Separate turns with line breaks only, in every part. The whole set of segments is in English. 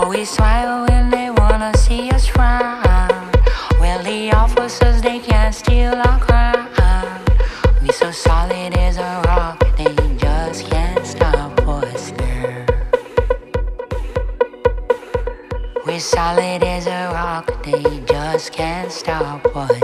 we smile when they wanna see us frown. Well, the officers they can't steal our crown. We so solid as a rock, they just can't stop us now. We're solid as a rock, they just can't stop us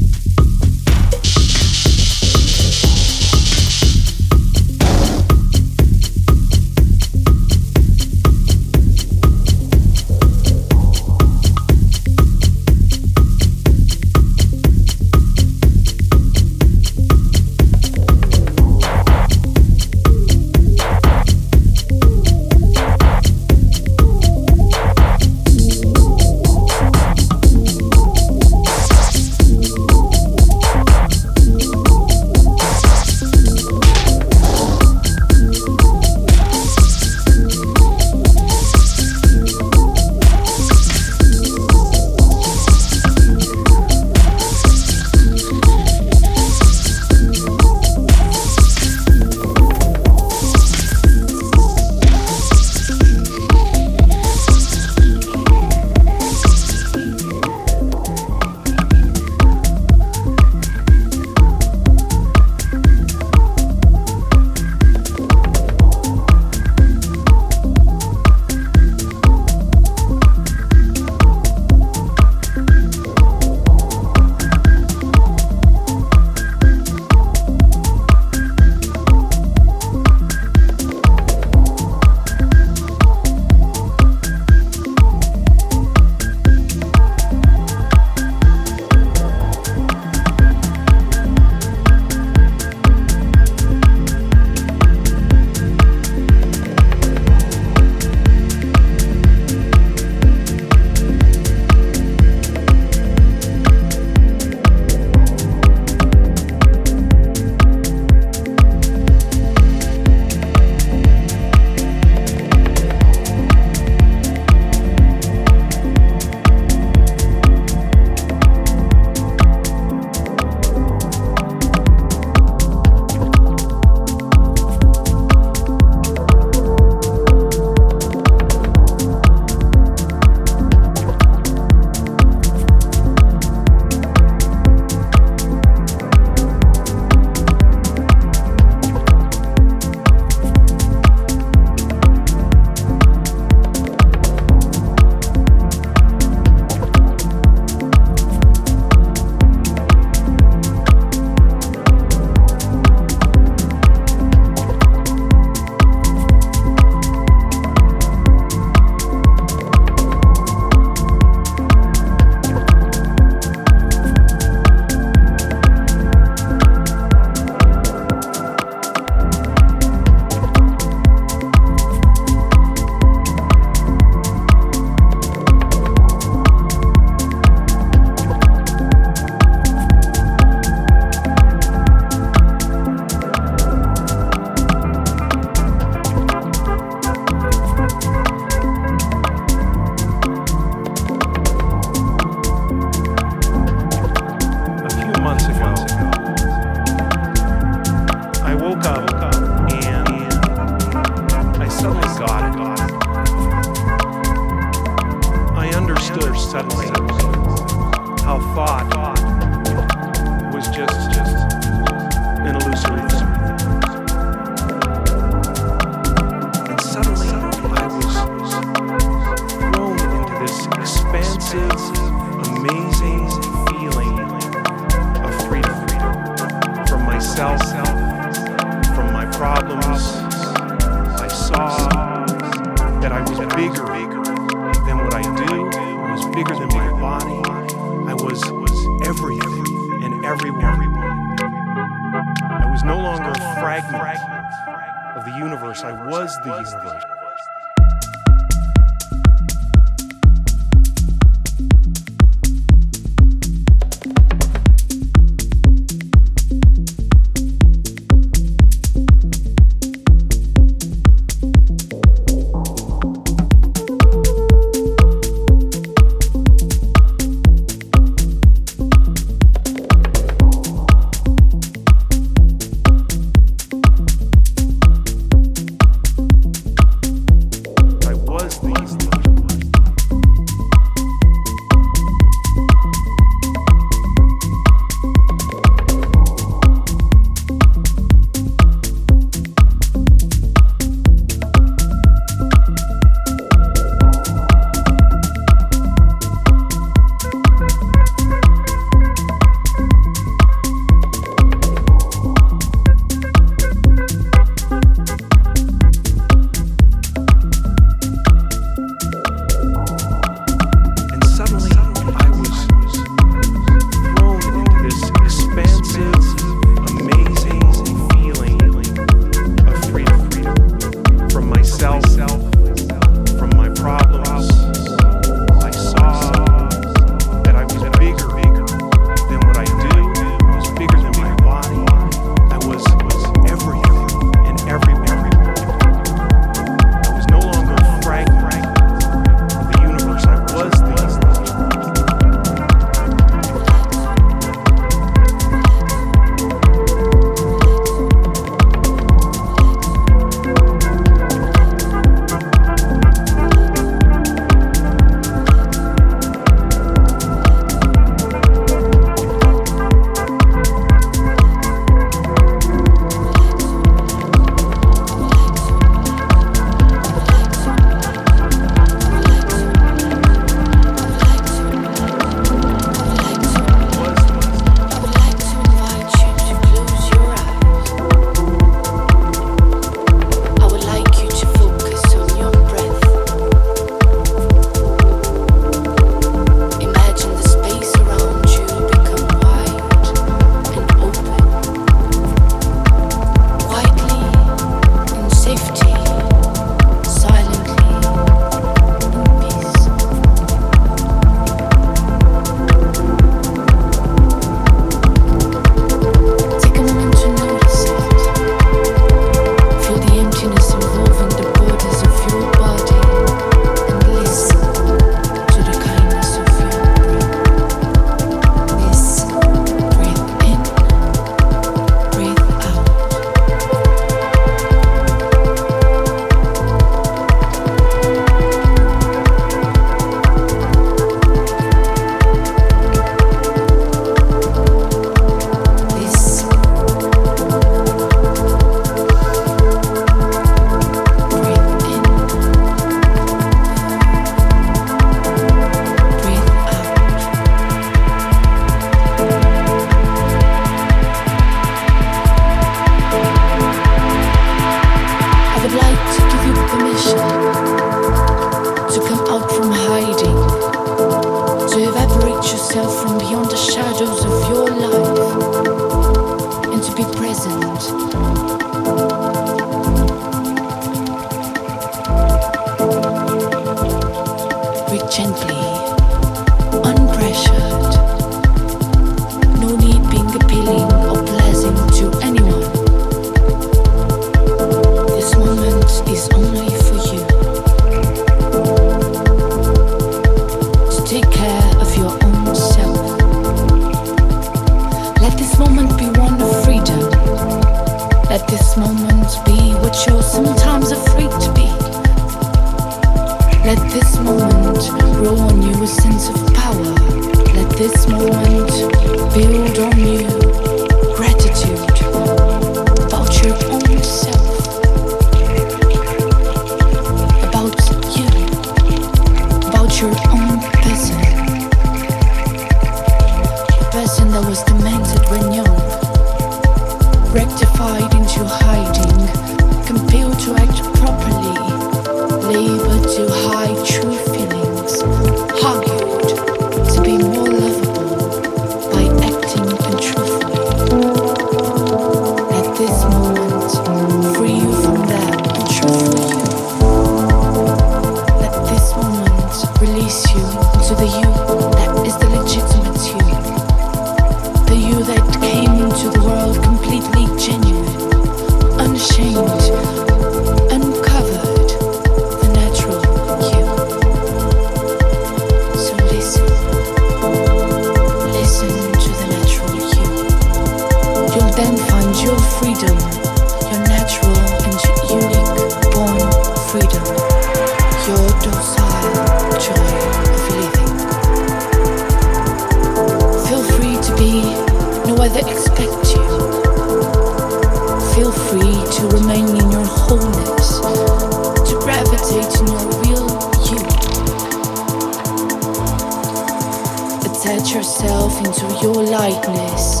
Attach yourself into your lightness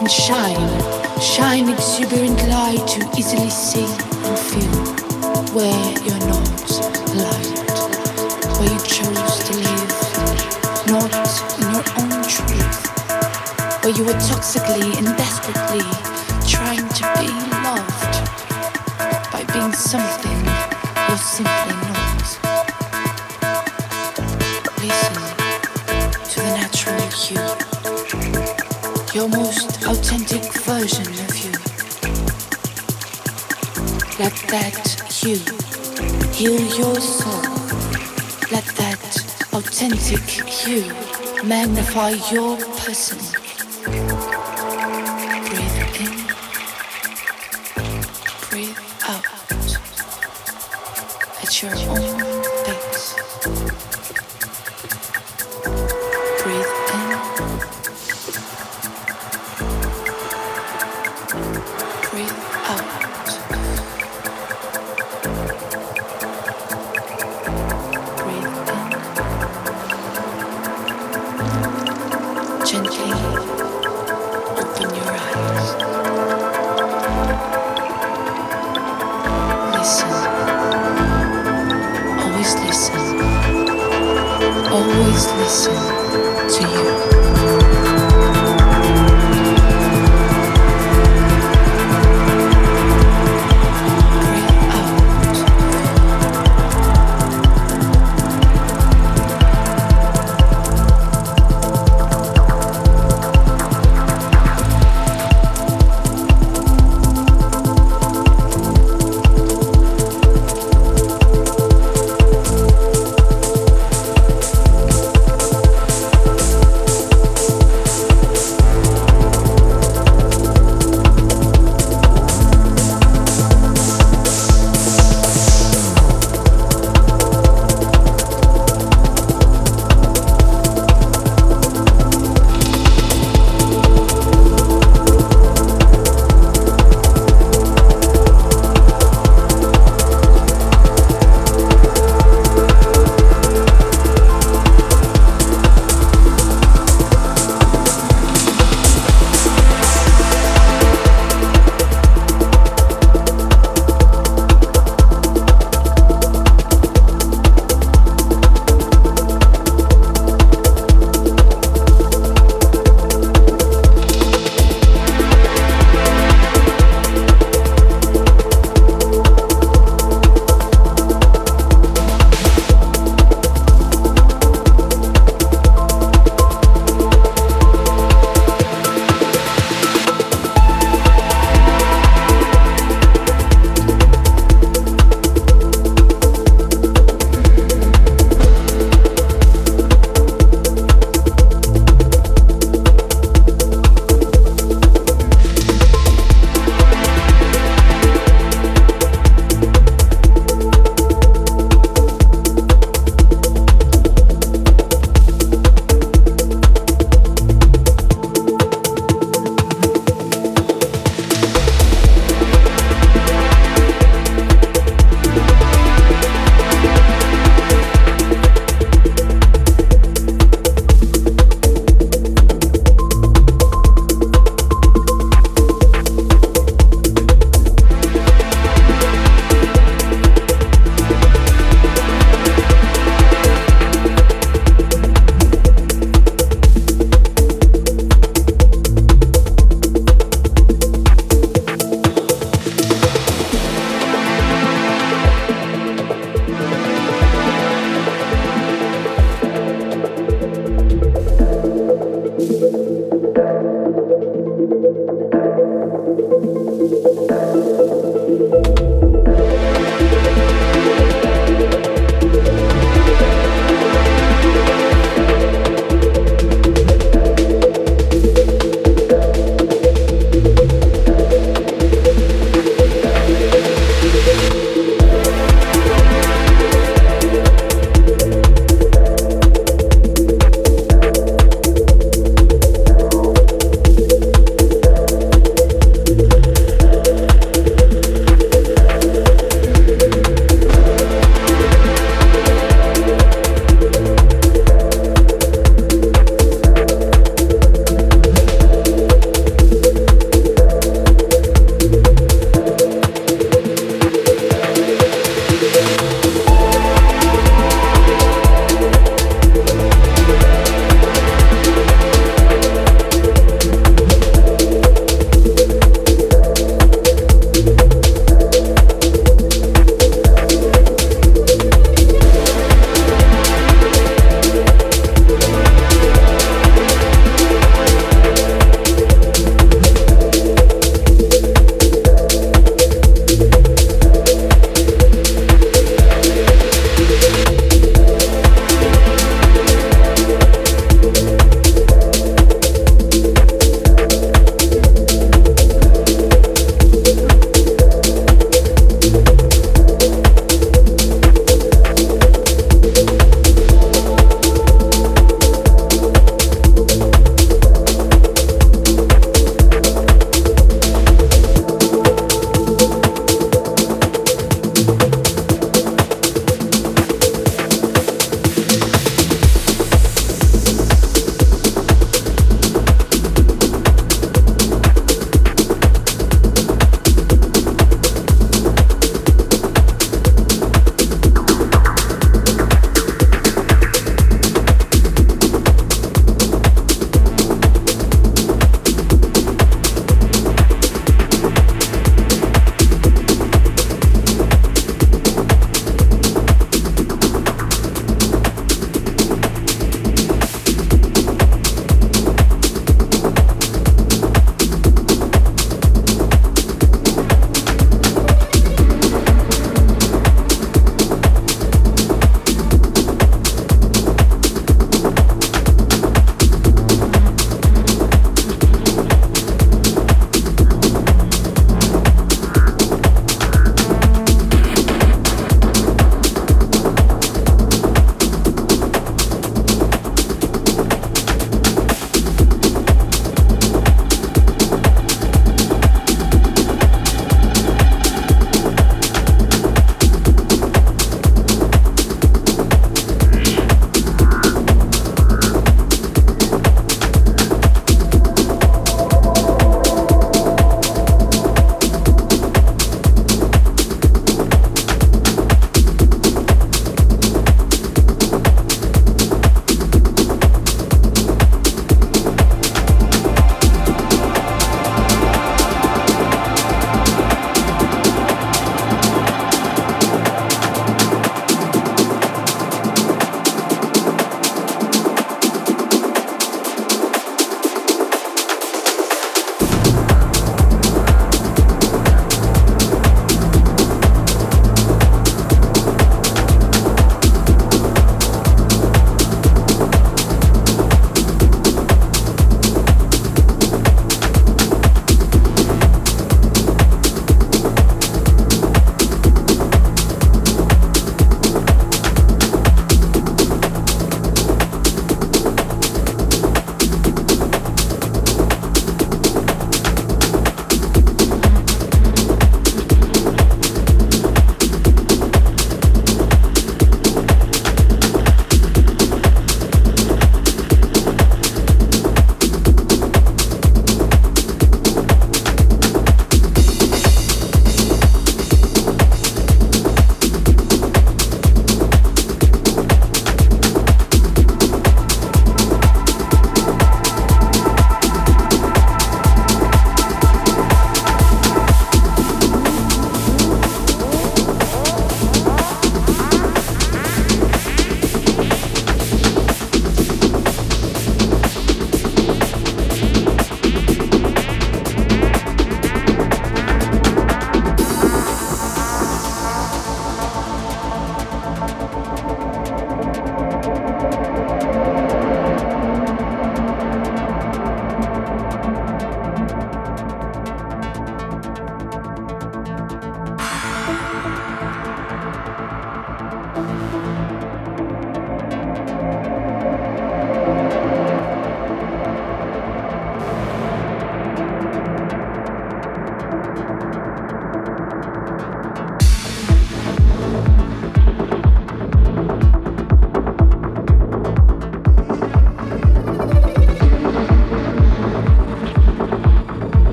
and shine, shine exuberant light to easily see and feel where you're not light, where you chose to live, not in your own truth, where you were toxically and desperately trying to be loved by being something you're simply heal your soul. Let that authentic you magnify your person.